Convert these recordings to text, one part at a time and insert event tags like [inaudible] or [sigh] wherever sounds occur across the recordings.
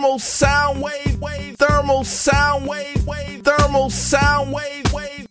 thermal sound wave, wave, thermal sound wave, wave, thermal sound wave, wave.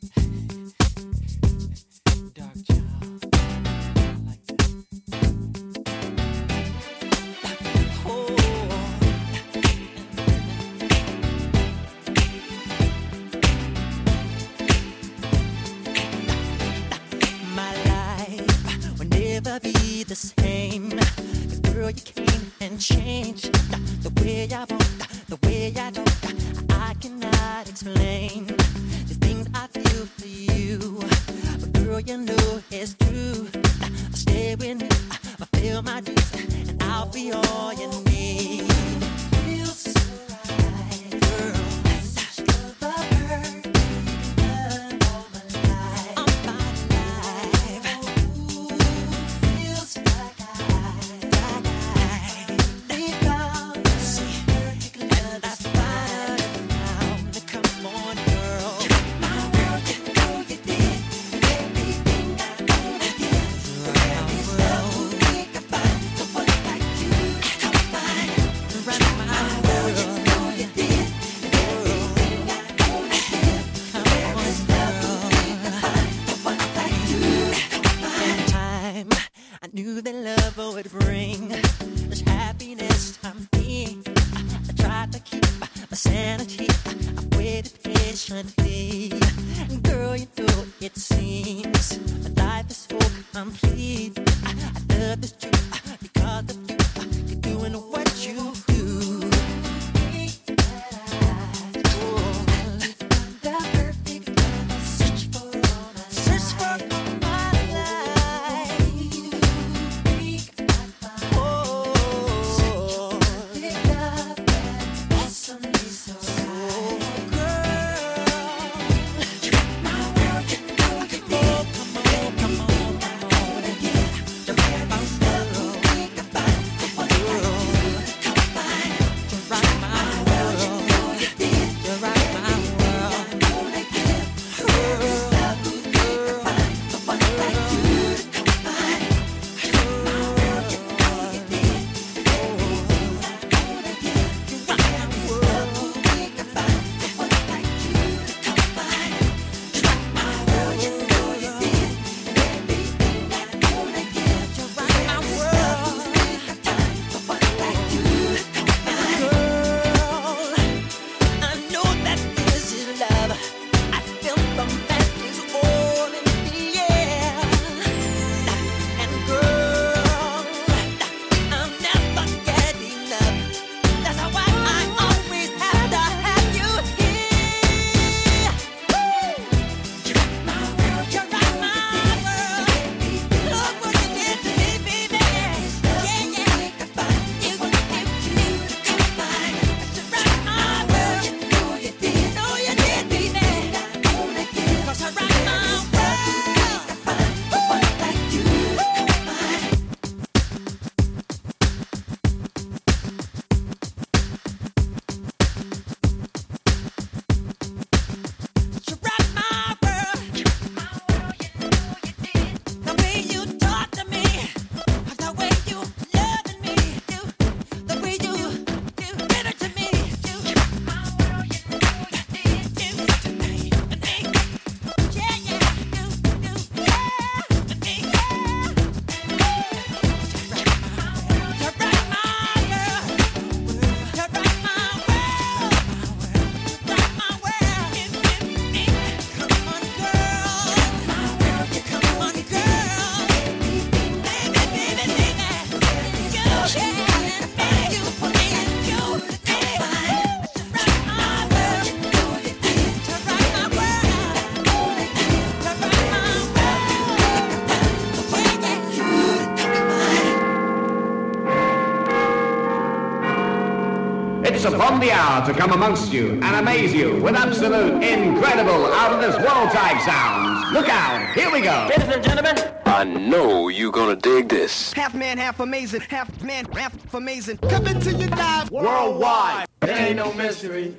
to come amongst you and amaze you with absolute, incredible, out-of-this-world type sounds. Look out! Here we go! Ladies and gentlemen, I know you're gonna dig this. Half man, half amazing, half man, half amazing. Come into your dive worldwide. It ain't no mystery.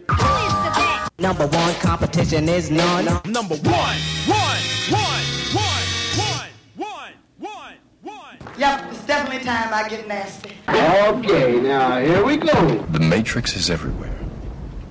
Number one competition is none. Number one, one, one, one, one, one, one, one. Yep, it's definitely time I get nasty. Okay, now here we go. The Matrix is everywhere.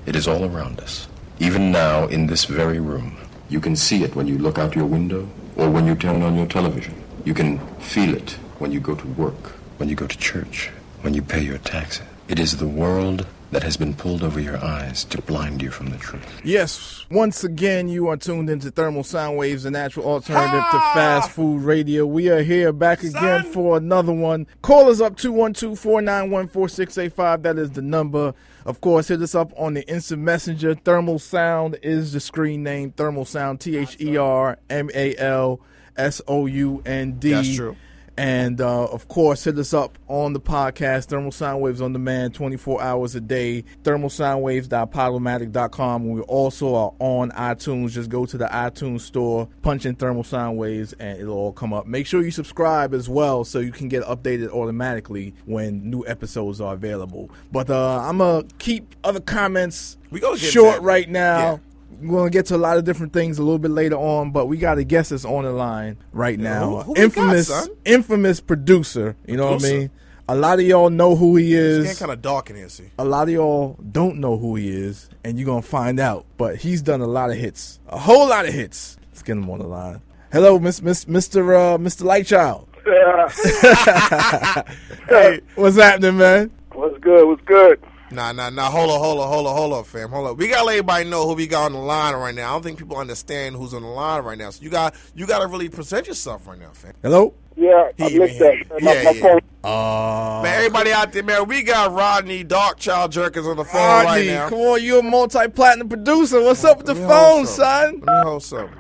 It is all around us. Even now, in this very room. You can see it when you look out your window or when you turn on your television. You can feel it when you go to work, when you go to church, when you pay your taxes. It is the world that has been pulled over your eyes to blind you from the truth. Yes, once again, you are tuned into Thermal Sound Waves, the natural alternative to ah! fast food radio. We are here back again for another one. Call us up 212 491 4685. That is the number. Of course, hit us up on the instant messenger. Thermal Sound is the screen name. Thermal Sound, T H E R M A L S O U N D. That's true. And uh, of course, hit us up on the podcast, Thermal Sound Waves on demand 24 hours a day, thermalsoundwaves.podomatic.com. We also are on iTunes. Just go to the iTunes store, punch in Thermal Sound Waves, and it'll all come up. Make sure you subscribe as well so you can get updated automatically when new episodes are available. But uh, I'm going to keep other comments We gonna short that. right now. Yeah. We're gonna get to a lot of different things a little bit later on, but we got a guest that's on the line right now. who- who we got, infamous, son? infamous producer. You know what I mean? A lot of y'all know who he It's is. kind of dark in here, see. A lot of y'all don't know who he is, and you're gonna find out. But he's done a lot of hits, a whole lot of hits. Let's get him on the line. Hello, Miss, Miss, Mr. Uh, Mr. Lightchild. [laughs] hey, what's happening, man? What's good? What's good? Nah, nah, nah. Hold up, hold up, hold up, hold up, fam. Hold up. We gotta let everybody know who we got on the line right now. I don't think people understand who's on the line right now. So you got you gotta really present yourself right now, fam. Hello. Yeah, I He missed even that. My, Yeah, my yeah. Uh, Man, everybody out there, man, we got Rodney Darkchild Jerkins on the phone right now. come on, you're a multi-platinum producer. What's up with the phone, son? Let me hold something.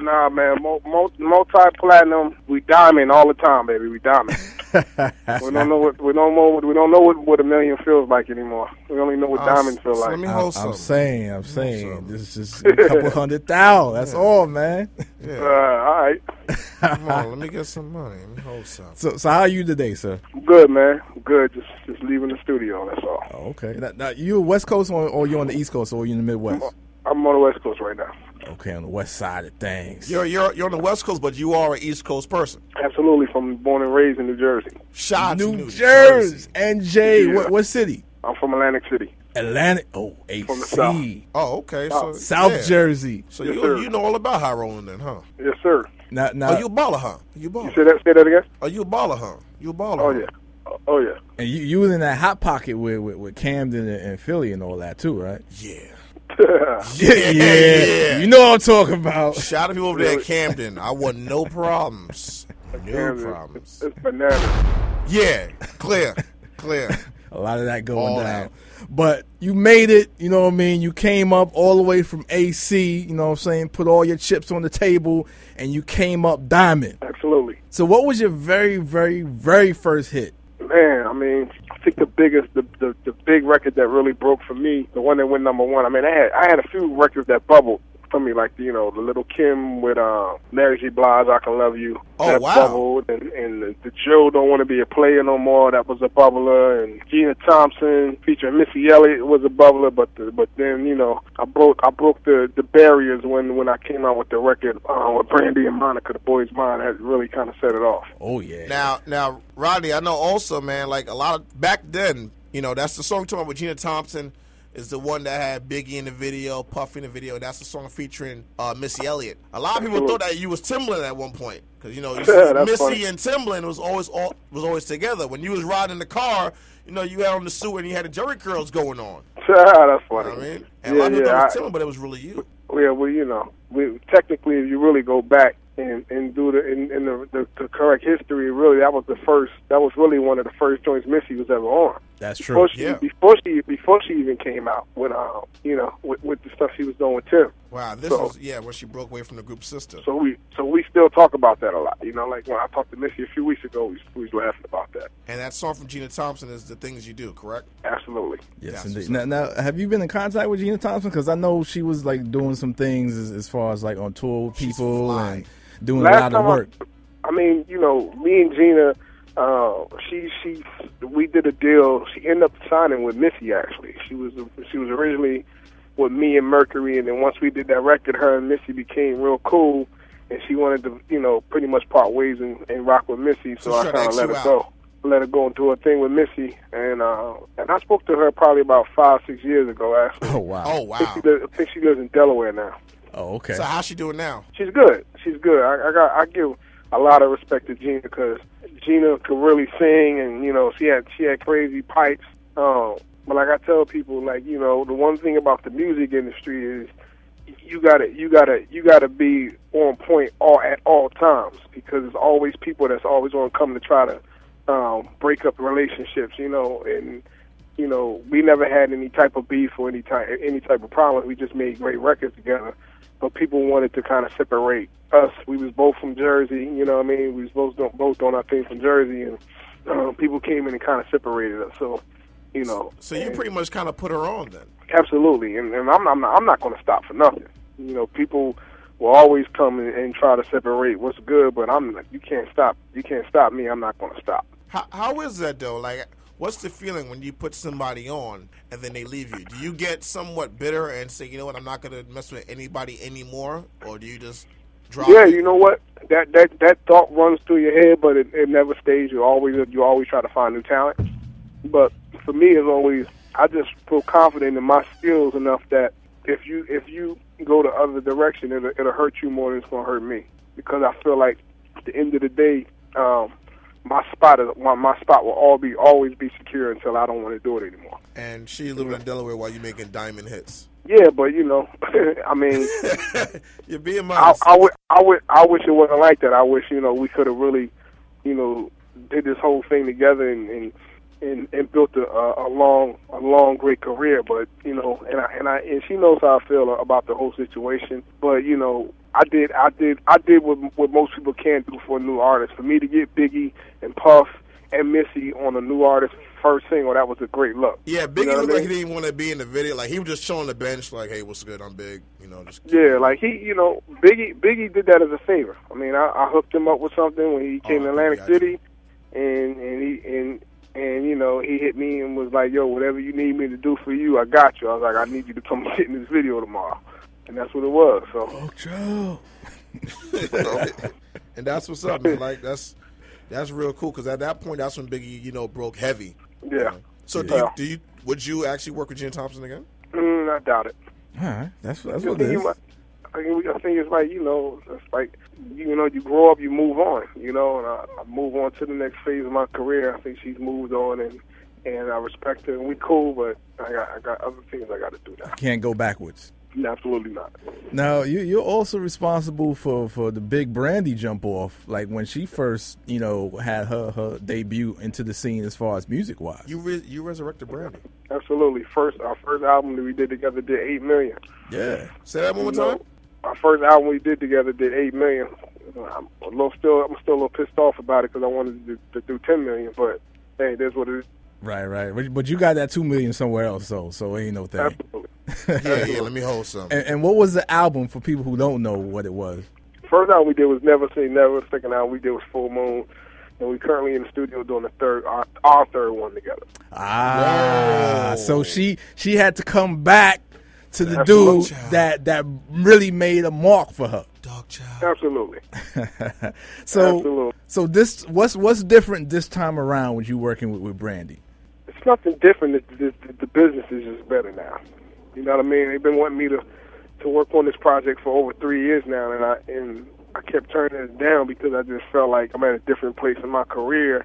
Nah, man, mo- mo- multi-platinum. We diamond all the time, baby. We diamond. [laughs] we don't know what we don't know. What, we don't know what, what a million feels like anymore. We only know what Uh, diamonds feel like. let me I'm, hold I'm saying, I'm saying, this is just a couple [laughs] hundred thousand. That's all, man. Uh, all right, Come on, let me get some money. Let me hold something. So, so how are you today, sir? good, man. Good. Just just leaving the studio. That's all. Oh, okay. Now, now, you West Coast or, or you on the East Coast or you in the Midwest? I'm on the West Coast right now. Okay, on the West side of things. You're you're you're on the West Coast, but you are an East Coast person. Absolutely, from born and raised in New Jersey. Shout out to New, New Jersey. NJ. Yeah. What, what city? I'm from Atlantic City. Atlantic. Oh, From the South. AC. Oh, okay. So South yeah. Jersey. So Yes, you sir. you know all about high rolling then, huh? Yes, sir. Now, now, Are oh, you a baller, huh? You a You baller? say that? Say that again. Are you a baller, huh? You a baller? Oh yeah. Oh, Oh yeah. and you, you was in that hot pocket with, with, with Camden and, and Philly and all that too, right? Yeah. [laughs] Yeah, yeah. You know what I'm talking about. Shout out to people over there at Camden. I want no problems. No Damn, problems. It's, it's bananas. Yeah, clear, clear. [laughs] A lot of that going All down. out. But you made it, you know what I mean? You came up all the way from AC, you know what I'm saying? Put all your chips on the table and you came up diamond. Absolutely. So what was your very, very, very first hit? Man, I mean, I think the biggest, the, the the big record that really broke for me, the one that went number one. I mean, I had I had a few records that bubbled for me, like you know, the Lil' Kim with uh, Mary J. Blige, "I Can Love You." Oh, that wow. bubbled, and, and the, the Joe "Don't Want to Be a Player No More." That was a bubbler, and Gina Thompson featuring Missy Elliott was a bubbler. But the, but then you know, I broke I broke the the barriers when when I came out with the record uh, with Brandy and Monica, "The Boy's Mine." had really kind of set it off. Oh yeah. Now, now, Rodney, I know also, man. Like a lot of back then, you know, that's the song talking about with Gina Thompson. Is the one that had Biggie in the video, Puffy in the video. That's the song featuring uh, Missy Elliott. A lot of people thought that you was Timbaland at one point because you know you [laughs] see Missy funny. and Timbaland was always all, was always together. When you was riding in the car, you know you had on the suit and you had the Jerry curls going on. [laughs] That's You know funny. what I mean? And a yeah, lot of people yeah. thought it was Timbaland, but it was really you. Yeah, well, you know, we, technically, if you really go back and and do the in, in the, the the correct history, really, that was the first. That was really one of the first joints Missy was ever on. That's true. Before she Yeah. before she before she even came out with um you know with, with the stuff she was doing with Tim. Wow, this So- was yeah when she broke away from the group Sista. So we so we still talk about that a lot. You know, like when I talked to Missy a few weeks ago, we, we was laughing about that. And that song from Gina Thompson is the things you do, correct? Absolutely. Yes, Yes, indeed. what's Now, now, have you been in contact with Gina Thompson? Because I know she was like doing some things as, as far as like on tour with people and doing a lot of time I- work. I mean, you know, me and Gina, uh, she she we did a deal. She ended up signing with Missy. Actually, she was she was originally with me and Mercury, and then once we did that record, her and Missy became real cool. and she wanted to, you know, pretty much part ways and, and rock with Missy. So, So I kind of let her out. go, let her go and do her thing with Missy, and uh, and I spoke to her probably about five, six years ago. Actually, Oh wow. Oh I, think wow. she lives, I think she lives in Delaware now. Oh okay. So how's she doing now? She's good. She's good. I, I got I give a lot of respect to Gina because Gina could really sing, and you know she had she had crazy pipes. Um, but like I tell people, like you know, the one thing about the music industry is you gotta you gotta you gotta be on point all at all times because there's always people that's always gonna come to try to um, break up relationships. You know, and you know we never had any type of beef or any type any type of problem. We just made great records together but people wanted to kind of separate us. We was both from Jersey, you know what I mean? We was both doing, both doing our thing from Jersey, and uh, people came in and kind of separated us. So, you know. So you pretty much kind of put her on then. absolutely, and, and I'm, I'm not, I'm not going to stop for nothing. You know, people will always come and, and try to separate what's good, but I'm like, you can't stop. You can't stop me. I'm not going to stop. How, how is that though? Like, what's the feeling when you put somebody on and then they leave you? Do you get somewhat bitter and say, you know what, I'm not going to mess with anybody anymore, or do you just drop? Yeah, it? you know what? That that that thought runs through your head, but it, it never stays. You always you always try to find new talent. But for me, it's always I just feel confident in my skills enough that if you if you go the other direction, it'll, it'll hurt you more than it's gonna hurt me because I feel like at the end of the day, um, my spot is my, my spot will all be always be secure until I don't want to do it anymore. And she living in Delaware while you making diamond hits. Yeah, but you know, [laughs] I mean. [laughs] You're being I, modest. I, would, I would, I wish it wasn't like that. I wish you know we could have really, you know, did this whole thing together and and and, and built a, a, a long, a long, great career. But you know, and I and I and she knows how I feel about the whole situation. But you know, I did, I did, I did what what most people can't do for a new artist. For me to get Biggie and Puff and Missy on a new artist first single, that was a great look. yeah, You Biggie know what I looked like he didn't want to be in the video. Like he was just showing the bench, like, "Hey, what's good? I'm big." You know, just Yeah, like he, you know, Biggie, Biggie did that as a favor. I mean, I, I hooked him up with something when he oh, came Oh, to Atlantic. City, and and he and and you know he hit me and was like, "Yo, whatever you need me to do for you, I got you." I was like, "I need you to come [laughs] in this video tomorrow," and that's what it was. So Oh [laughs] Joe. and that's what's up, man. Like that's that's real cool because at that point, that's when Biggie, you know, broke heavy. yeah, So do you, do you would you actually work with Gina Thompson again? mm, I doubt it. All right. That's that's I what think, it you is. might, I think I think it's like you know, it's like you know, you grow up, you move on, you know, and I, I move on to the next phase of my career. I think she's moved on, and and I respect her, and we cool, but I got I got other things I got to do now. Can't go backwards. Absolutely not. Now you you're also responsible for for the big Brandy jump off, like when she first you know had her her debut into the scene as far as music wise. You re- you resurrected Brandy. Absolutely. First, our first album that we did together did eight million. Yeah. Say that one more You know, time. Our first album we did together did eight million. I'm a little still, I'm still a little pissed off about it because I wanted to do, to do ten million, but hey, that's what it is. Right, right. But, but you got that two million somewhere else, so so it ain't no thing. Absolutely. Yeah, yeah. Let me hold some. And, and what was the album for people who don't know what it was? First album we did was Never Say Never. Second album we did was Full Moon, and we're currently in the studio doing the third, our, our third one together. Ah, Whoa. so she she had to come back to the Absolutely. dude that that really made a mark for her. Darkchild. Absolutely. [laughs] So Absolutely. so this what's what's different this time around with you working with, with Brandy? It's nothing different. The, the, the business is just better now. You know what I mean? They've been wanting me to to work on this project for over three years now, and I and I kept turning it down because I just felt like I'm at a different place in my career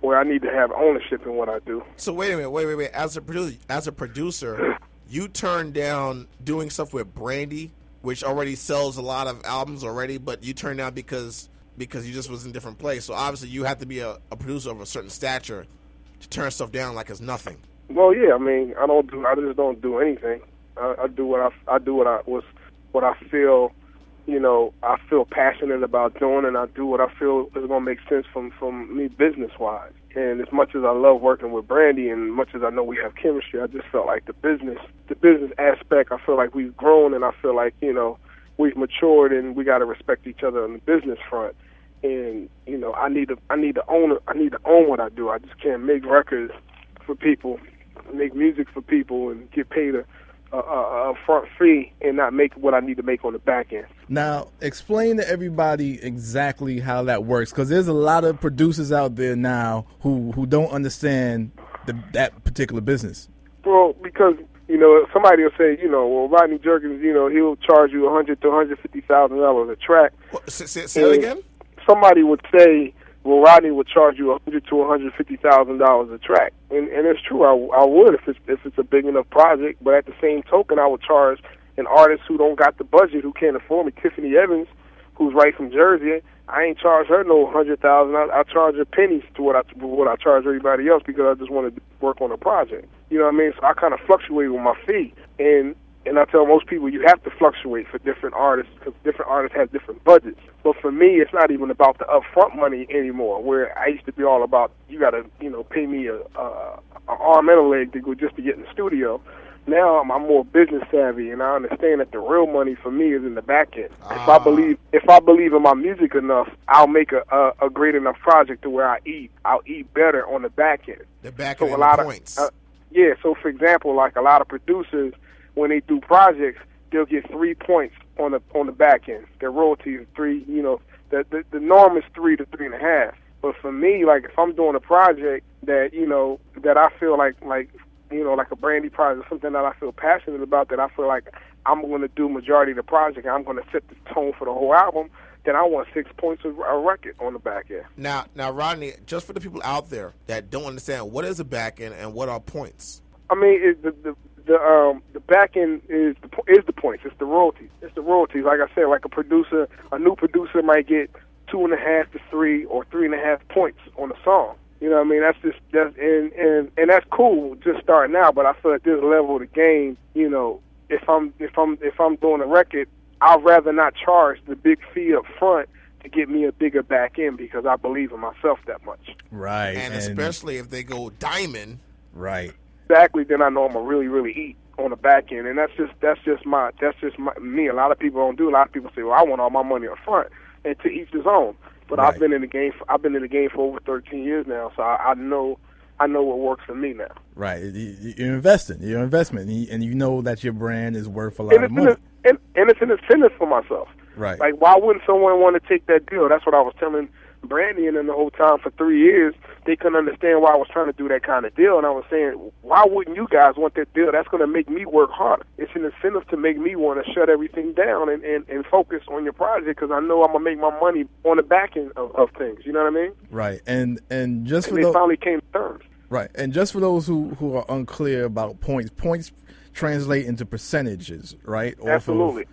where I need to have ownership in what I do. So wait a minute, wait, wait, wait. As a producer, as a producer, [clears throat] you turned down doing stuff with Brandy, which already sells a lot of albums already, but you turned down because because you just was in a different place. So obviously, you have to be a, a producer of a certain stature to turn stuff down like it's nothing. Well, yeah, I mean, I don't do, I just don't do anything. I, I do what I, I do what I was, what I feel, you know, I feel passionate about doing, and I do what I feel is going to make sense from from me business wise. And as much as I love working with Brandy, and much as I know we have chemistry, I just felt like the business, the business aspect, I feel like we've grown, and I feel like you know we've matured, and we got to respect each other on the business front. And you know, I need to, I need to own. I need to own what I do. I just can't make records for people, make music for people, and get paid a a, a, a front fee and not make what I need to make on the back end. Now, explain to everybody exactly how that works, because there's a lot of producers out there now who who don't understand the, that particular business. Well, because you know somebody will say, you know, well Rodney Jerkins, you know, he'll charge you a hundred to hundred fifty thousand dollars a track. What, say, say, say that And again. Somebody would say, well, Rodney would charge you a hundred to one hundred fifty thousand dollars a track, and and it's true. I, I would if it's if it's a big enough project. But at the same token, I would charge an artist who don't got the budget, who can't afford me, Tiffany Evans, who's right from Jersey. I ain't charge her no hundred thousand. I, I charge her pennies to what I what I charge everybody else because I just want to work on a project. You know what I mean? So I kind of fluctuate with my fee, and and I tell most people you have to fluctuate for different artists because different artists have different budgets. But for me, it's not even about the upfront money anymore. Where I used to be all about you got to you know pay me a, a, a arm and a leg to go just to get in the studio. Now I'm, I'm more business savvy, and I understand that the real money for me is in the back end. If I believe if I believe in my music enough, I'll make a, a, a great enough project to where I eat. I'll eat better on the back end. The back So end a lot the of points. uh, yeah. So for example, like a lot of producers, when they do projects, they'll get three points on the on the back end. Their royalties three. You know, the the, the norm is three to three and a half. But for me, like if I'm doing a project that you know that I feel like like you know like a brandy project, or something that I feel passionate about, that I feel like I'm going to do majority of the project, and I'm going to set the tone for the whole album. Then I want six points of a record on the back end. Now, now, Rodney, just for the people out there that don't understand, what is a back end and what are points? I mean, it, the the the um the back end is the po- is the points. It's the royalties. It's the royalties. Like I said, like a producer, a new producer might get two and a half to three or three and a half points on a song. You know what I mean? That's just that's and and and that's cool just starting out. But I feel at this level of the game, you know, if I'm if I'm if I'm doing a record, I'd rather not charge the big fee up front to get me a bigger back end because I believe in myself that much. Right. And, especially if they go diamond. right. Exactly, then I know I'm gonna really, really eat on the back end, and that's just that's just my that's just my, me. A lot of people don't do. A lot of people say, "Well, I want all my money up front," and to each his own. But Right. I've been in the game. For, I've been in the game for over 13 years now, so I, I know I know what works for me now. Right. You- you- You're investing. You're investment, and you- know that your brand is worth a lot And of money. an, and, and it's an incentive for myself. Right. Like, why wouldn't someone want to take that deal? That's what I was telling Brandy and them the whole time for three years. They couldn't understand why I was trying to do that kind of deal. And I was saying, why wouldn't you guys want that deal? That's going to make me work harder. It's an incentive to make me want to shut everything down and, and, and focus on your project because I know I'm going to make my money on the back end of, of things. You know what I mean? Right. And and just for they those finally came to terms. right, and just for those who who are unclear about points, points translate into percentages, right? Off of- Absolutely.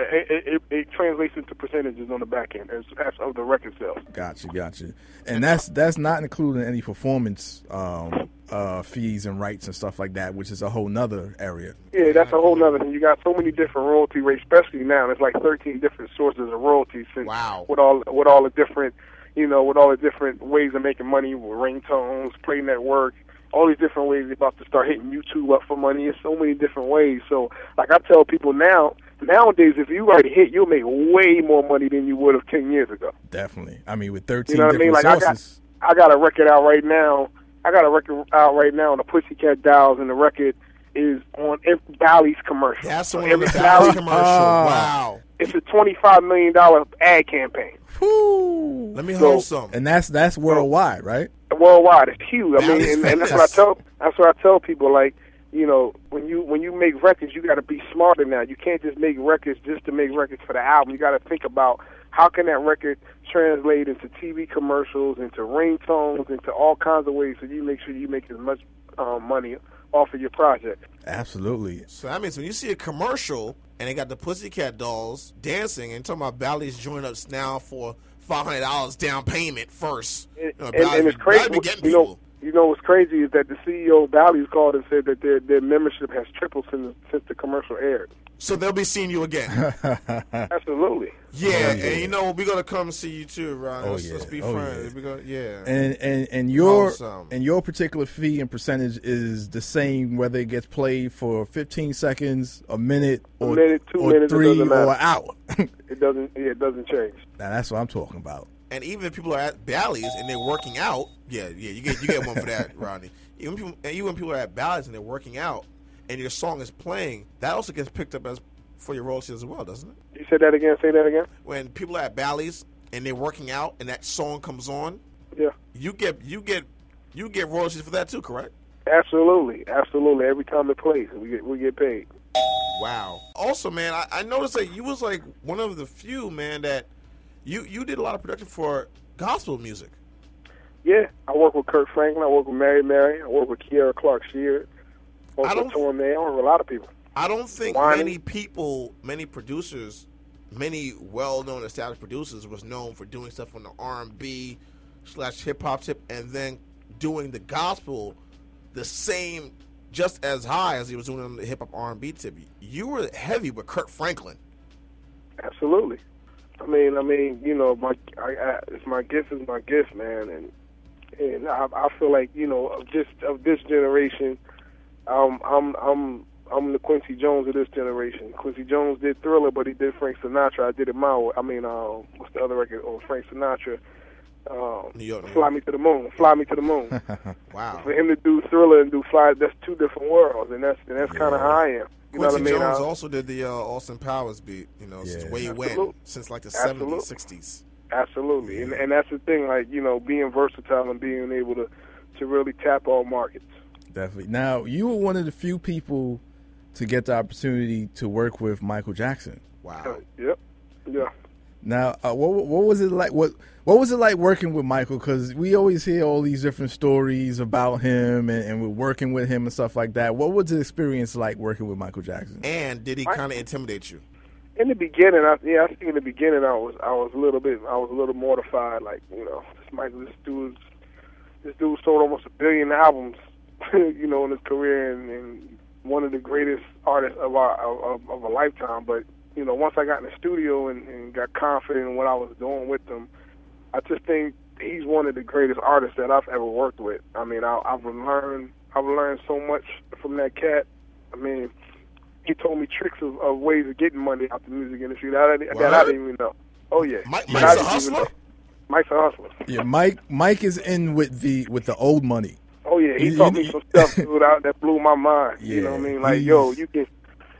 It, it, it, translates into percentages on the back end as, as of the record sales. Gotcha, gotcha. And that's that's not including any performance um, uh, fees and rights and stuff like that, which is a whole nother area. Yeah, that's a whole nother thing. You got so many different royalty rates, especially now. There's like 13 different sources of royalties. Since Wow. With all with all the different, you know, with all the different ways of making money, with ringtones, play network, all these different ways. They're about to start hitting YouTube up for money. There's so many different ways. So, like I tell people now, nowadays, if you write a hit, you'll make way more money than you would have 10 years ago. Definitely. I mean, with thirteen You know what I mean? different Like I got. I got a record out right now. I got a record out right now on the Pussycat Dolls, and the record is on every Bally's commercial. That's So one every Bally's Bally's commercial. Ah. wow. It's a twenty-five million dollar ad campaign Whew. Let me So- hold some. And that's that's worldwide, right? worldwide. It's huge. I mean, and, and that's what I tell. That's what I tell people. Like, you know, when you when you make records, you got to be smarter now. You can't just make records just to make records for the album. You got to think about how can that record translate into TV commercials, into ringtones, into all kinds of ways, so you make sure you make as much um, money off of your project. Absolutely. So that means when you see a commercial and they got the Pussycat Dolls dancing and talking about Bally's join ups now for five hundred dollars down payment first. And, You know, and, and it's crazy. Be getting You know, people. You know what's crazy is that the CEO of Bally's called and said that their their membership has tripled since since the commercial aired. So they'll be seeing you again. [laughs] Absolutely. yeah, oh, yeah. and you know we're gonna come see you too, Ron. Oh, let's, yeah. let's be Oh, friends. yeah. We gonna, yeah. And and and your Awesome. and your particular fee and percentage is the same whether it gets played for 15 seconds, a minute, or, minute, two or minutes, it three, or an hour. [laughs] It doesn't. Yeah, it doesn't change. Now that's what I'm talking about. And even if people are at Bally's and they're working out, yeah, yeah, you get you get one for that, [laughs] Rodney. Even people, even when people are at Bally's and they're working out, and your song is playing, that also gets picked up as for your royalties as well, doesn't it? You said that again. Say that again. When people are at Bally's and they're working out and that song comes on, Yeah. you get you get you get royalties for that too, correct? Absolutely, absolutely. Every time it plays, we get we get paid. Wow. Also, man, I, I noticed that you was like one of the few man that you you did a lot of production for gospel music. Yeah, I work with Kirk Franklin. I work with Mary Mary. I work with Kiera Clark Sheard. I don't- Torn May. I work with a lot of people. I don't think Why? many people, many producers, many well-known established producers was known for doing stuff on the R&B slash hip hop tip, and then doing the gospel the same, just as high as he was doing on the hip hop R&B tip. You were heavy with Kirk Franklin. Absolutely. I mean, I mean, you know, my I, I, it's my gift is my gift, man, and and I, I feel like you know of this of this generation, um, I'm I'm I'm the Quincy Jones of this generation. Quincy Jones did Thriller, but he did Frank Sinatra. I did it my way. I mean, um, what's the other record? Oh, Frank Sinatra. Um, New York, New Fly York. Me to the Moon. Fly Me to the Moon. [laughs] Wow. For him to do Thriller and do Fly, that's two different worlds, and that's and that's kind of how I am. You Quincy know what I mean? Jones I- also did the uh, Austin Powers beat, you know, since Yeah. way when, since like the. 70s, 60s. Absolutely, and and that's the thing, like you know, being versatile and being able to to really tap all markets. Definitely. Now, you were one of the few people to get the opportunity to work with Michael Jackson. Wow. Yep. Yeah. Now, uh, what what was it like? What what was it like working with Michael? Because we always hear all these different stories about him and, and we're working with him and stuff like that. What was the experience like working with Michael Jackson? And did he kind of intimidate you? In the beginning, I yeah, I think in the beginning I was I was a little bit I was a little mortified, like you know, this Michael, this dude's this dude sold almost a billion albums, [laughs] you know, in his career, and, and one of the greatest artists of our of, of a lifetime. But you know, once I got in the studio and, and got confident in what I was doing with them, I just think he's one of the greatest artists that I've ever worked with. I mean, I, I've learned I've learned so much from that cat. I mean, he told me tricks of, of ways of getting money out of the music industry that I, that I didn't even know. Oh yeah, Mike- That Mike's I a didn't even hustler? know. Mike's a hustler. Yeah, Mike Mike is in with the with the old money. Oh yeah, he He- taught he- me some stuff dude out that blew my mind. you know what I mean? Like, yo, you get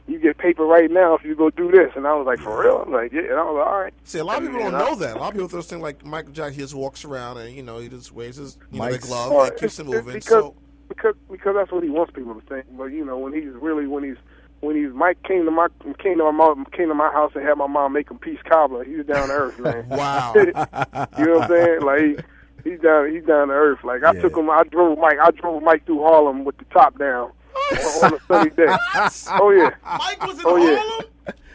you get paper right now if you go do this, and I was like, for real? I'm like, yeah, and I was like, all right. See, a lot of people don't know that. A lot of people just think like Michael Jackson he just walks around and you know he just waves his you know, the glove Well, and keeps it it's- it's moving. because, So because because that's what he wants people to think. But you know, when he's really when he's when he's Mike came to my came to my mom came to my house and had my mom make him peace cobbler. He's down to earth, man. [laughs] wow, [laughs] you know what I'm saying? Like he's down he's down to earth. Like I Yeah. took him I drove Mike I drove Mike through Harlem with the top down on, on a sunny day. Oh yeah. Mike was in Oh, yeah. Harlem.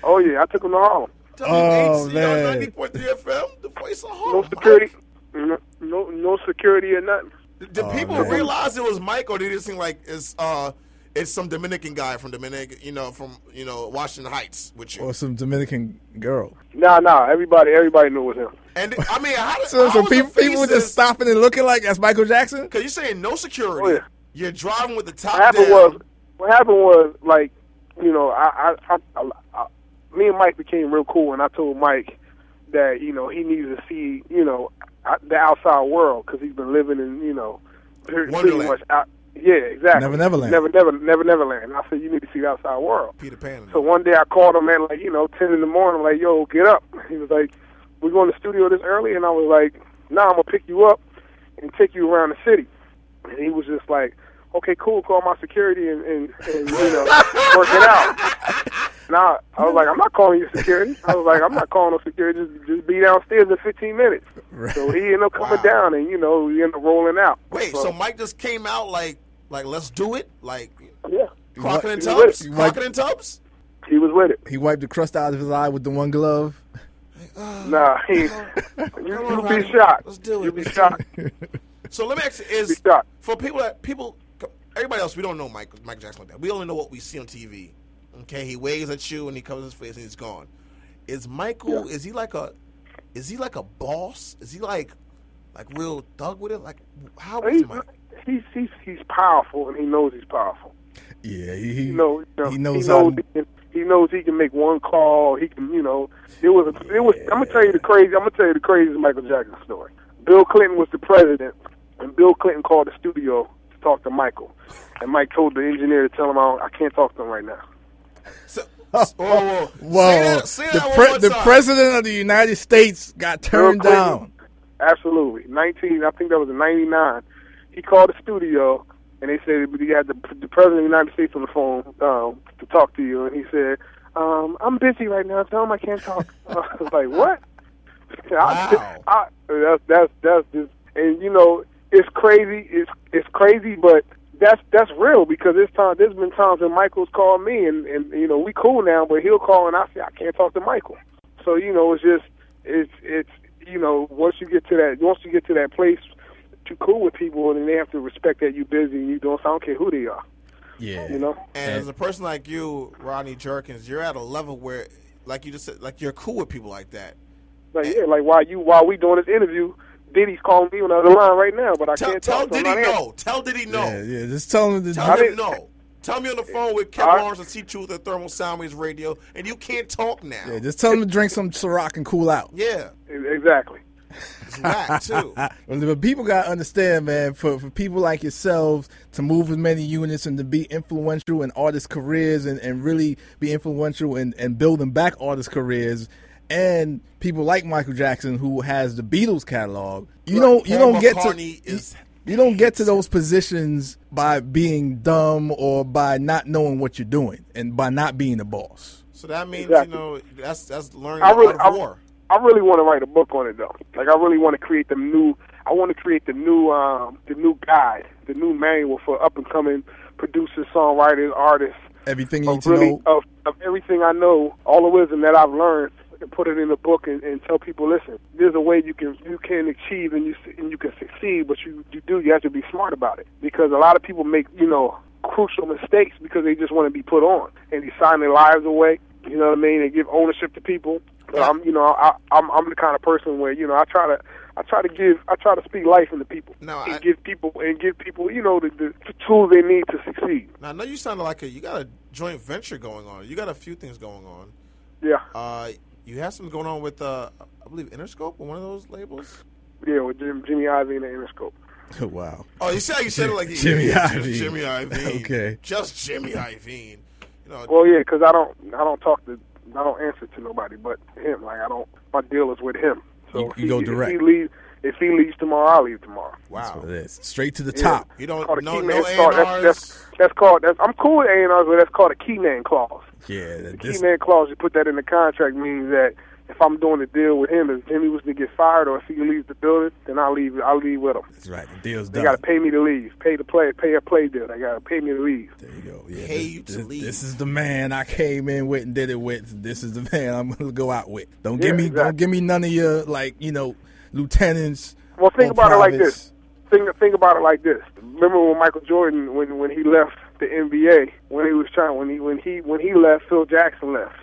Oh yeah, I took him to Harlem. Oh, WHCR man. ninety point three FM, the voice of No security. No, no no security or nothing. Mike. Did Oh, people man. realize it was Mike, or did it seem like it's uh it's some Dominican guy from Dominican, you know, from you know Washington Heights with you? Or some Dominican girl. Nah, nah. Everybody, everybody knew it was him. And I mean, how did So, how so people people were just stopping and looking like that's Michael Jackson. Cause you're saying no security. Oh, yeah. You're driving with the top What happened down. was, what happened was, like, you know, I, I, I, I, I, me and Mike became real cool, and I told Mike that you know he needs to see, you know, the outside world because he's been living in, you know, pretty, pretty Wonderland. much out. Yeah, exactly. Never Neverland. Never, never, never, Neverland. And I said you need to see the outside world. Peter Pan. So one day I called him at like you know ten in the morning, like yo, get up. [laughs] He was like, "We going to the studio this early?" And I was like, "Nah, I'm gonna pick you up and take you around the city." And he was just like, "Okay, cool. Call my security and, and, and you know work it out." And I, I was like, "I'm not calling you security." I was like, "I'm not calling no security. Just, just be downstairs in 15 minutes." So he ended up coming Wow. down, and you know, he ended up rolling out. Wait, so Mike just came out like like let's do it, like yeah, Crockett and He was with Tubbs, it. Crockett and Tubbs. he was with it. He wiped the crust out of his eye with the one glove. Nah, he, uh, [laughs] you, on, you'll Rodney. be shocked. Let's do it. You'll be shocked. [laughs] So let me ask you: Is shocked. for people that people, everybody else, we don't know Mike Michael Jackson like that. We only know what we see on TV. Okay, he waves at you and he covers his face and he's gone. Is Michael? Yeah. Is he like a? Is he like a boss? Is he like like real thug with it? Like how is He's, Mike? he's he's he's powerful, and he knows he's powerful. Yeah, he, he, He knows, you know, he knows he knows, he, can, he knows he can make one call. He can, you know, it was it was. I'm gonna tell you the crazy. I'm gonna tell you the craziest Michael Jackson story. Bill Clinton was the president, and Bill Clinton called the studio talk to Michael, and Mike told the engineer to tell him I, I can't talk to him right now. So, [laughs] whoa, whoa. Whoa, Say that, say the, pre- the president of the United States got turned Clinton. down. Absolutely, nineteen. I think that was in '99. He called the studio, and they said he had the, the president of the United States on the phone um, to talk to you, and he said, um, "I'm busy right now. Tell him I can't talk." [laughs] I was like, "What?" [laughs] I, Wow. I, that's that's that's just, and you know, it's crazy. It's it's crazy, but that's that's real because this time there's been times when Michael's called me, and and you know we cool now, but he'll call and I say I can't talk to Michael. So you know, it's just it's it's you know once you get to that once you get to that place to cool with people, and they have to respect that you're busy and you don't. So I don't care who they are. Yeah. You know. And as a person like you, Rodney Jerkins, you're at a level where, like you just said, like you're cool with people like that. Like yeah, like while you while we doing this interview, Diddy's calling me on the other line right now, but I Tell, can't tell talk. so I'm Diddy no. Tell Diddy no. Yeah, yeah. Just tell him to. Tell I him didn't- no. Tell me on the phone with Kevin I- Lawrence and C Truth at Thermal Soundwaves Radio, and you can't talk now. yeah, just tell him to drink some Ciroc and cool out. Yeah, Exactly. it's whack [laughs] too. But people gotta understand, man. For for people like yourselves to move as many units and to be influential in artists' careers and, and really be influential in, in building back artists' careers, and people like Michael Jackson who has the Beatles catalog, you don't you Paul don't get McCartney to is- you don't get to those positions by being dumb or by not knowing what you're doing and by not being a boss. So that means Exactly. you know that's that's learning I the really, I, of war. I really want to write a book on it though. Like I really want to create the new. I want to create the new, um, the new guide, the new manual for up and coming producers, songwriters, artists. Everything you need to really, know. of, of everything I know, all the wisdom that I've learned, and put it in a book and, and tell people, listen, there's a way you can you can achieve and you and you can succeed, but you you do you have to be smart about it because a lot of people make you know crucial mistakes because they just want to be put on and they sign their lives away. You know what I mean? They give ownership to people. But I'm, you know, I, I'm I'm the kind of person where you know I try to I try to give I try to speak life into people No, and I- give people and give people you know the, the, the tools they need to succeed. Now I know you sounded like a you got a joint venture going on. You got a few things going on. Yeah, Uh, you have something going on with uh, I believe Interscope or one of those labels. yeah, with Jim, Jimmy Iovine and the Interscope. [laughs] wow. Oh, you see how you said it like Jimmy yeah, Iovine. Jimmy Iovine. [laughs] Okay. just Jimmy Iovine. You know, Well, yeah, because I don't, I don't talk to, I don't answer to nobody but him. Like I don't, my deal is with him. So You- you he- go If direct. he leaves, if he leaves tomorrow, I'll leave tomorrow. That's wow. what it is. Straight to the Yeah. top. You don't called a no no man. It's called, that's, A&Rs. that's, that's called. That's, I'm cool with A and R's, but that's called a key man clause. Yeah. The key man clause, you put that in the contract, means that if I'm doing a deal with him, if Jimmy was to get fired or if he leaves the building, then I'll leave. I'll leave with him. that's right. The deal's They done. They got to pay me to leave. Pay to play. Pay a play deal. They got to pay me to leave. There you go. Yeah, Pay this, you to this, leave. this is the man I came in with and did it with. This is the [laughs] man I'm gonna go out with. Don't Yeah, give me, exactly. don't give me none of your like, you know, lieutenants. Well, think or about it like this. Think think about it like this. Remember when Michael Jordan, when when he left the NBA, when he was trying, when he when he when he left, Phil Jackson left,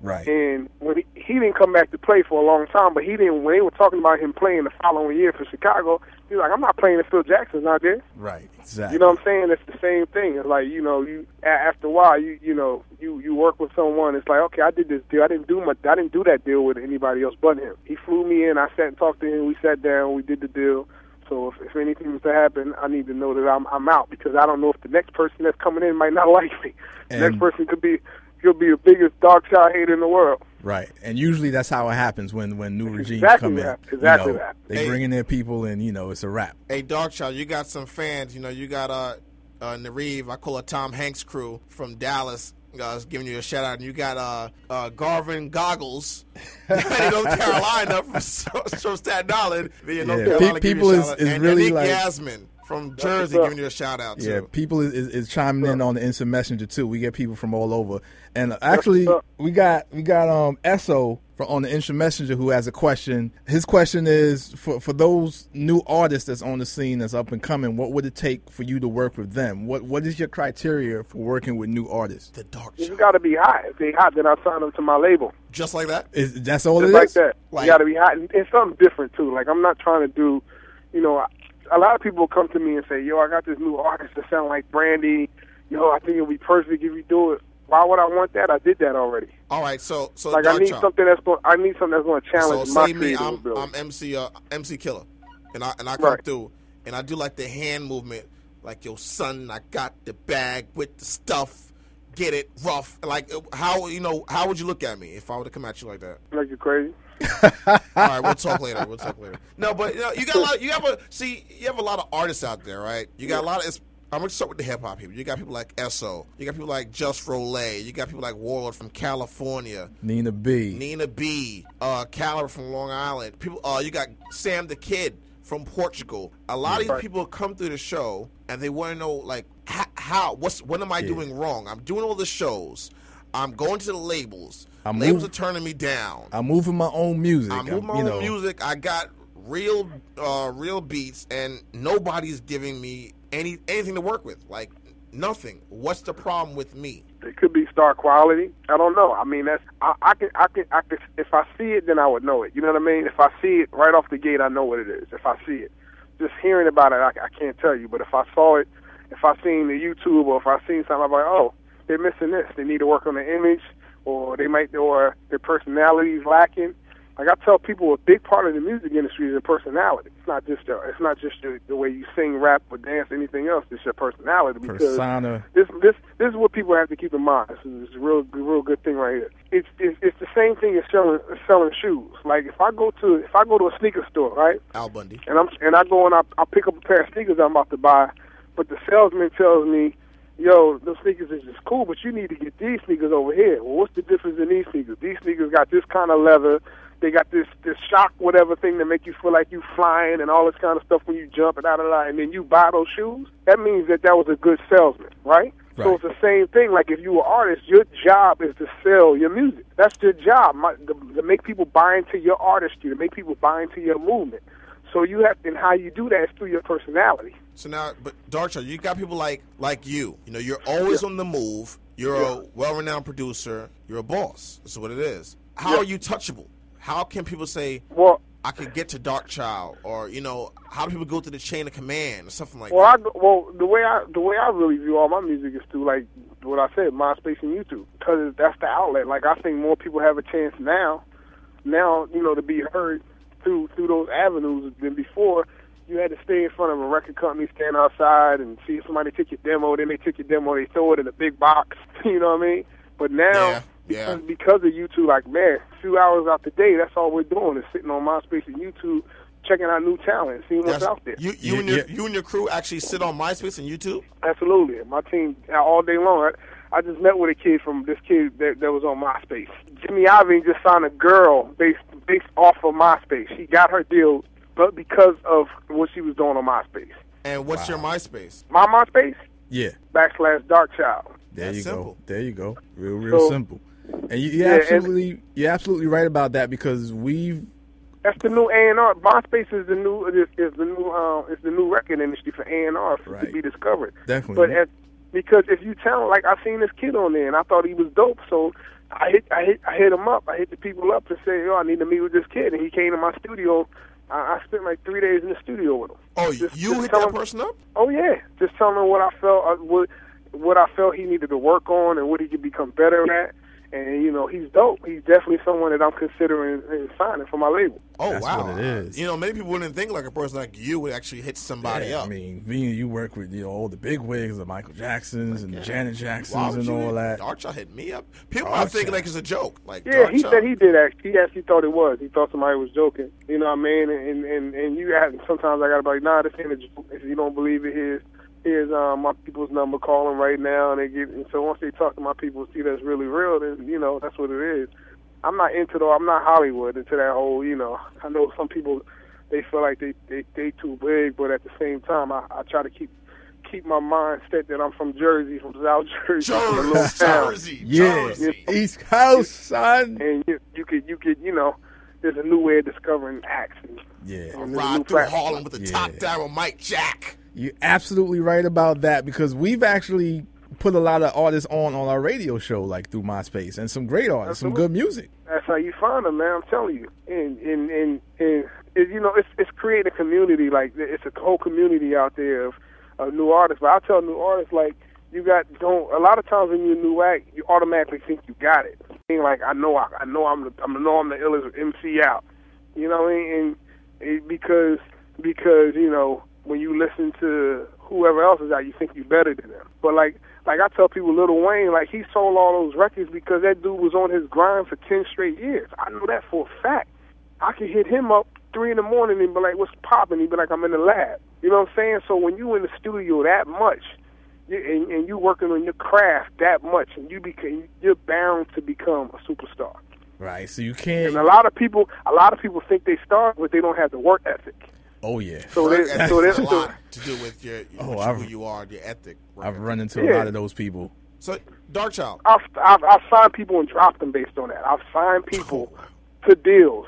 Right. and when he, he didn't come back to play for a long time, but he didn't. When they were talking about him playing the following year for Chicago, he was like, "I'm not playing if Phil Jackson's not there." Right. Exactly. You know what I'm saying? It's the same thing. It's like you know, you after a while, you you know, you you work with someone. It's like, okay, I did this deal. I didn't do my, I didn't do that deal with anybody else but him. He flew me in. I sat and talked to him. We sat down. We did the deal. So if, if anything was to happen, I need to know that I'm I'm out because I don't know if the next person that's coming in might not [laughs] like me. The next person could be could be the biggest Darkchild hater in the world. Right. And usually that's how it happens when when new regimes exactly come in. Exactly you know, that. They Hey. bring in their people and you know it's a wrap. Hey, Dark Child, you got some fans. You know, you got uh, uh Nariv, I call it Tom Hanks crew from Dallas. Uh, giving you a shout out, and you got uh, uh, Garvin Goggles, [laughs] in North Carolina from, [laughs] from Staten Island. Yeah, North Carolina pe- giving you a people is- is and, really and Nick like- Yasmin from Jersey giving you a shout out too. Yeah, people is, is, is chiming in on the instant messenger too. We get people from all over, and actually we got we got um Esso from on the instant messenger who has a question. His question is for for those new artists that's on the scene that's up and coming. What would it take for you to work with them? What what is your criteria for working with new artists? The Dark You got to be hot. If they hot, then I sign them to my label. just like that. Is that's all it is? Just it like is? that. Like- you got to be hot, and, and something different too. Like I'm not trying to do, you know, a lot of people come to me and say, "Yo, I got this new artist that sound like Brandy. Yo, I think it'll be perfect if you do it." Why would I want that? I did that already. All right, so so Like I need something that's going. I need something that's going to So challenge my say me, I'm, ability. I'm MC uh, MC Killer, and I and I come Right. through and I do like the hand movement like yo son, I got the bag with the stuff. Get it rough. Like how you know how would you look at me if I were to come at you like that? Like you're crazy. [laughs] All right, we'll talk later. We'll talk later. No, but you know, you got a lot. You have a see. You have a lot of artists out there, right? You got a lot of. It's, I'm gonna start with the hip hop people. You got people like Esso. You got people like Just Rolay. You got people like Warlord from California. Nina B. Nina B. Uh, Caliber from Long Island. People. Uh, you got Sam the Kid from Portugal. A lot of these Right. people come through the show and they want to know like h- how. What's what am I doing wrong? I'm doing all the shows. I'm going to the labels. I'm labels move- are turning me down. I'm moving my own music. I'm moving my you own know, music. I got real, uh, real beats, and nobody's giving me any anything to work with. Like nothing. What's the problem with me? It could be star quality. I don't know. I mean, that's I, I can I can I can if I see it, then I would know it. You know what I mean? If I see it right off the gate, I know what it is. If I see it, just hearing about it, I, I can't tell you. But if I saw it, if I seen the YouTube or if I seen something, I'm like, oh, they're missing this. They need to work on the image, or they might, or their personality is lacking. Like I tell people, a big part of the music industry is your personality. It's not just your, it's not just your, the way you sing, rap, or dance, anything else. It's your personality because persona. this this this is what people have to keep in mind. This is a real real good thing right here. It's it's, it's the same thing as selling selling shoes. Like if I go to if I go to a sneaker store, right, Al Bundy. and I'm and I go and I I pick up a pair of sneakers I'm about to buy, but the salesman tells me, "Yo, those sneakers is just cool, but you need to get these sneakers over here." Well, what's the difference in these sneakers? These sneakers got this kind of leather. They got this this shock whatever thing that make you feel like you flying and all this kind of stuff when you jump and da da da. And then you buy those shoes. That means that that was a good salesman, right? So it's the same thing. Like if you were an artist, your job is to sell your music. That's your job, my, to, to make people buy into your artistry, to make people buy into your movement. So you have, and how you do that is through your personality. So now, but Darcha, you got people like like you. You know, you're always on the move. You're a well-renowned producer. You're a boss. That's what it is. How Yeah. are you touchable? How can people say Well, I could get to Darkchild, or you know, how do people go through the chain of command or something like well, I, that? well, the way I the way I really view all my music is through like what I said, MySpace and YouTube, because that's the outlet. Like I think more people have a chance now, now you know, to be heard through through those avenues than before. You had to stay in front of a record company, stand outside, and see if somebody took your demo. Then they took your demo, they throw it in a big box. [laughs] You know what I mean? But now, Yeah, yeah. because, because of YouTube, like man, a few hours out the day, that's all we're doing is sitting on MySpace and YouTube, checking out new talent, seeing what's That's- out there. You you Yeah, and your yeah. you and your crew actually sit on MySpace and YouTube. Absolutely. My team uh, all day long. I, I just met with a kid from this kid that, that was on MySpace. Jimmy Iovine just signed a girl based based off of MySpace. She got her deal, but because of what she was doing on MySpace. And what's your MySpace? My MySpace Yeah. backslash Darkchild. There That's you simple. go. There you go. Real, real So- simple. And you, you're Yeah, and- absolutely, you're absolutely right about that because we've That's the new A and R. MySpace is the new is, is the new uh, is the new record industry for A and R to be discovered. Definitely. But at, because if you tell like I seen this kid on there and I thought he was dope, so I hit I hit I hit him up. I hit the people up to say, yo, I need to meet with this kid, and he came to my studio. I, I spent like three days in the studio with him. Oh, Just- you just hit tell that him- person up? Oh yeah, just telling him what I felt uh, what what I felt he needed to work on and what he could become better at. And you know he's dope. He's definitely someone that I'm considering uh, signing for my label. Oh That's wow! what it is. You know, many people wouldn't think like a person like you would actually hit somebody yeah, up. I mean, me and you work with you know all the big wigs, the Michael Jacksons and Janet Jacksons and you all hit- that. Darkchild hit me up. People Dark might think Child. like it's a joke. Like Yeah, Dark he Child. said he did actually. He actually thought it was. He thought somebody was joking. You know what I mean? And and and you have sometimes I gotta be like, nah, this ain't a joke. If you don't believe it, here's here's um, my people's number. Call them right now, and they get. And so once they talk to my people, see that's really real. Then you know that's what it is. I'm not into though. I'm not Hollywood into that whole. You know, I know some people they feel like they they they too big, but at the same time, I, I try to keep keep my mindset that I'm from Jersey, from South [laughs] Jersey, from little Jersey, town Jersey, Yeah, Jersey. East Coast, son. and you you could you could you know there's a new way of discovering acts. And, Yeah, and there's a Ride through platform. Harlem with the Yeah. top down with Mike Jack. You're absolutely right about that because we've actually put a lot of artists on on our radio show, like through MySpace, and some great artists, some good music. That's how you find them, man. I'm telling you. And and and, and it, you know it's it's creating a community like it's a whole community out there of, of new artists. But I tell new artists like you got don't a lot of times when you're a new act you automatically think you got it. Being like I know I, I know I'm the, I know I'm the illest MC out. You know what I mean? And it, because because you know when you listen to whoever else is out, you think you're better than them. But like like I tell people, Lil Wayne, like he sold all those records because that dude was on his grind for ten straight years. I know that for a fact. I could hit him up three in the morning and be like, "What's popping?" He'd be like, "I'm in the lab." You know what I'm saying? So when you in the studio that much, you, and, and you working on your craft that much, and you become you're bound to become a superstar. Right. So you can't. And a lot of people, a lot of people think they start, but they don't have the work ethic. Oh yeah. So they, Work so ethic's they, a lot to do with your, Oh, with I've- who you are, your ethic. I've run into Yeah. a lot of those people. So, Darkchild. I've, I've I've signed people and dropped them based on that. I've signed people [laughs] to deals,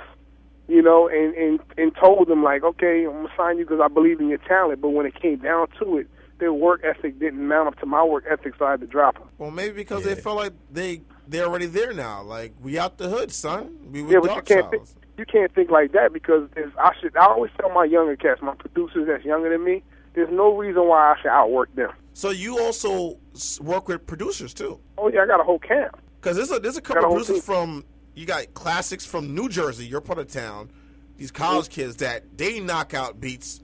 you know, and and and told them like, okay, I'm gonna sign you because I believe in your talent. But when it came down to it, their work ethic didn't mount up to my work ethic, so I had to drop them. Well, maybe because they felt like they they're already there now. Like we out the hood, son. We with Yeah, but you Dark can't think, Childs. You can't think like that because there's, I should. I always tell my younger cats, my producers that's younger than me, there's no reason why I should outwork them. So you also work with producers too, Oh yeah, I got a whole camp. because there's a there's a Got a couple whole producers team. from you got classics from New Jersey, your part of town. These college Mm-hmm. kids that they knock out beats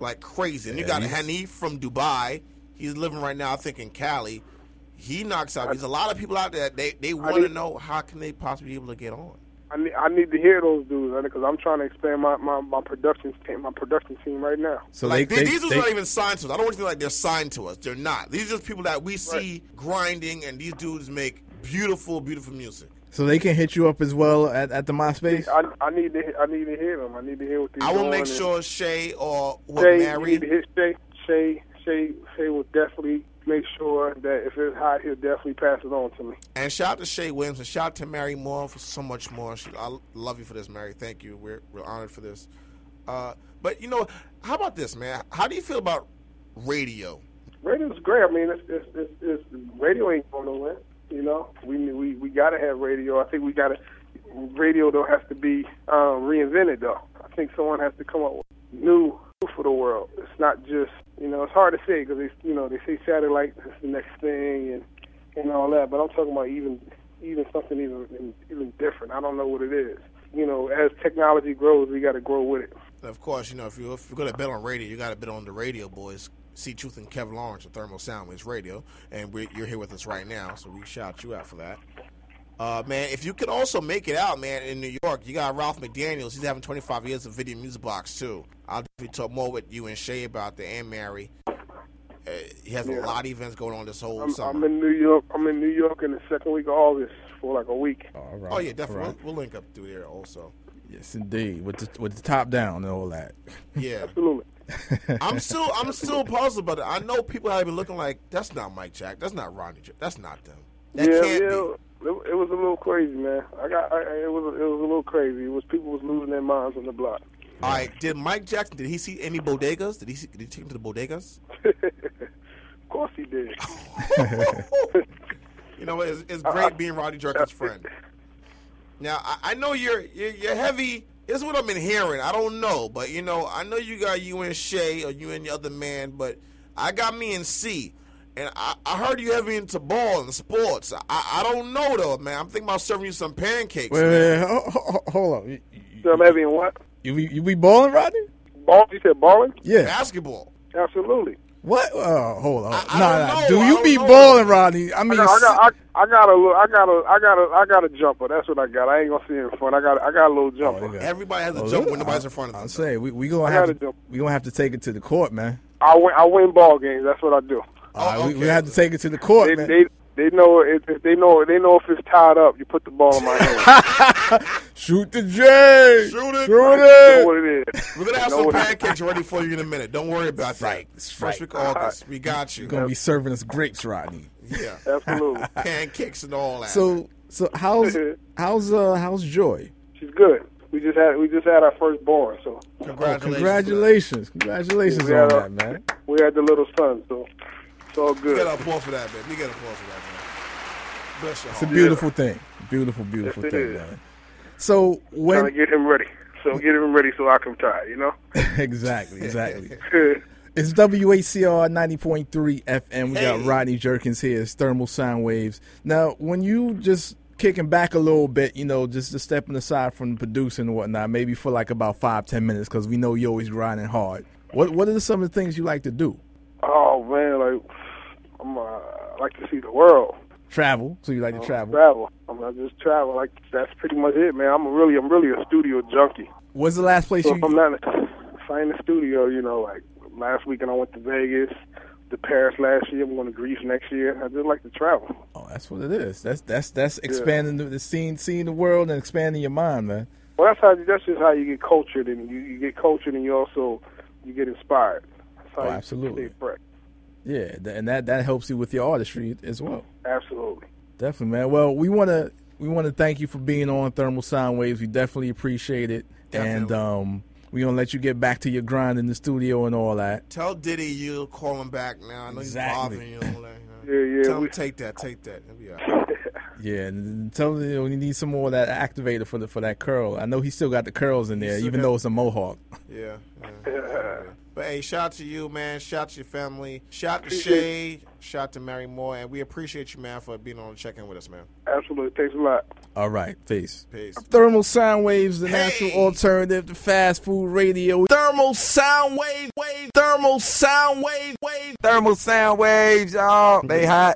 like crazy. And you got he's- Hanif from Dubai. He's living right now, I think, in Cali. He knocks out. There's a lot of people out there. They they want to know how can they possibly be able to get on. I need, I need to hear those dudes because I'm trying to expand my, my, my production team my production team right now. So like they, they, they, these are not even signed to us. I don't want to feel like they're signed to us. They're not. These are just people that we see grinding, and these dudes make beautiful, beautiful music. so they can hit you up as well at, at the MySpace. I, I need to I need to hear them. I need to hear what they're I will make sure Shay or what Shay, you need to hit Shay. Shay, Shay, Shay will definitely make sure that if it's hot, he'll definitely pass it on to me. And shout out to Shay Williams and shout out to Mary Moore for so much more. She, I love you for this, Mary. Thank you. We're we're honored for this. Uh, but you know, how about this, man? How do you feel about radio? Radio's great. I mean, it's, it's, it's, it's radio ain't going nowhere. You know, we we we gotta have radio. I think we gotta. Radio though has to be um, reinvented though. I think someone has to come up with new new for the world. It's not just you know. It's hard to say because they you know they say satellite is the next thing and and all that. But I'm talking about even even something even even different. I don't know what it is. You know, as technology grows, we got to grow with it. Of course, you know if you if you're gonna bet on radio, you got to bet on the radio boys. See Truth and Kevin Lawrence of Thermal Soundwaves Radio, and you're here with us right now, so we shout you out for that. Uh, man, if you could also make it out, man, in New York, you got Ralph McDaniels. He's having 25 years of video music box too. I'll definitely talk more with you and Shay about the and Mary. Uh, he has a lot of events going on this whole I'm, summer. I'm in New York. I'm in New York in the second week of August for like a week. All right. oh yeah, definitely. all right. We'll, we'll link up through there also. Yes, indeed. With the with the top down and all that. [laughs] Yeah, Absolutely. I'm still I'm still puzzled about it. I know people have been looking like that's not Mike Jack, that's not Ronnie Jack, that's not them. That yeah, can't yeah. be. It, it was a little crazy, man. I got. I, it was. It was a little crazy. It was people was losing their minds on the block. All right, did Mike Jackson? Did he see any bodegas? Did he see, did he take him to the bodegas? [laughs] of course he did. [laughs] You know, it's, it's great uh-uh. being Rodney Jerkins' friend. Now, I, I know you're, you're you're heavy. This is what I've been hearing. I don't know, but you know, I know you got you and Shay or you and the other man, but I got me and C. And I, I heard you heavy into ball and sports. I, I don't know though, man. I'm thinking about serving you some pancakes. Wait, man. wait, ho- ho- ho- hold on. You, So I'm heavy in what? you, you be balling, Rodney? Ball? You said balling? Yeah. Basketball. Absolutely. What? Uh, hold on. I nah, don't nah. know. Do I you don't be know. balling, Rodney? I mean, I got, I got, I, I got a little. I got a. I got a. I got a jumper. That's what I got. I ain't gonna see it in front. I got. I got a little jumper. yeah. Everybody has a Oh, jump look, when nobody's in front of them. I'm saying we we gonna I have gotta we gonna have to take it to the court, man. I win. I win ball games. That's what I do. All right, we, we have to take it to the court, They, man. they, they know if, if they know they know if it's tied up. You put the ball in my hand. [laughs] Shoot the J. Shoot it. Shoot know it. what it is. We're gonna have some pancakes ready for you in a minute. Don't worry about that. right, that's First right. week of August, we got you. You're gonna be serving us grapes, Rodney. Yeah, Absolutely. [laughs] pancakes and all that. So so how's [laughs] how's uh how's Joy? She's good. We just had we just had our first born, so congratulations. Congratulations, congratulations Yeah. on that, man. we had the little son. So it's all We good. get an applause for that, man. We get an applause for that, man. Bless your It's a heart. beautiful thing, beautiful, beautiful Yes, thing, is. man. So Trying to when get him ready. So [laughs] get him ready so I can retire. You know. [laughs] exactly, exactly. [laughs] It's WACR 90.3 FM. We got Hey. Rodney Jerkins here. It's Thermal Sound Waves. Now, when you just kicking back a little bit, you know, just, just stepping aside from producing and whatnot, maybe for like about five, ten minutes, because we know you're always grinding hard. What What are some of the things you like to do? Oh man, like I like to see the world. Travel. So you like to Uh, travel. Travel. I mean, I just travel. Like that's pretty much it, man. I'm really, I'm really a studio junkie. What's the last place So you? if I'm not, if I in the studio, you know, like last weekend I went to Vegas, to Paris last year. I'm going to Greece next year. I just like to travel. Oh, that's what it is. That's that's that's expanding the, the seeing seeing the world and expanding your mind, man. Well, that's how. That's just how you get cultured, and you, you get cultured, and you also you get inspired. That's how Oh, you absolutely. stay fresh. Yeah, and that that helps you with your artistry as well. Absolutely. Definitely, man. Well, we want to we want to thank you for being on Thermal Sound Waves. We definitely appreciate it, Definitely. and um, we gonna let you get back to your grind in the studio and all that. Tell Diddy you'll call him back now. I know Exactly. he's bothering you. Like, Yeah, yeah. Tell him take that, take that. It'll be all right. [laughs] Yeah, and tell him you know, you need some more of that activator for the for that curl. I know he still got the curls in there, even got- though it's a mohawk. Yeah. yeah. [laughs] but hey, shout out to you, man. Shout out to your family. Shout out to Shay. Shout out to Mary Moore. And we appreciate you, man, for being on the check in with us, man. Absolutely. Thanks a lot. All right, peace. Peace. Thermal sound waves, the natural alternative to fast food radio. Thermal sound wave, wave, thermal sound wave, wave. Thermal sound waves, y'all. They hot.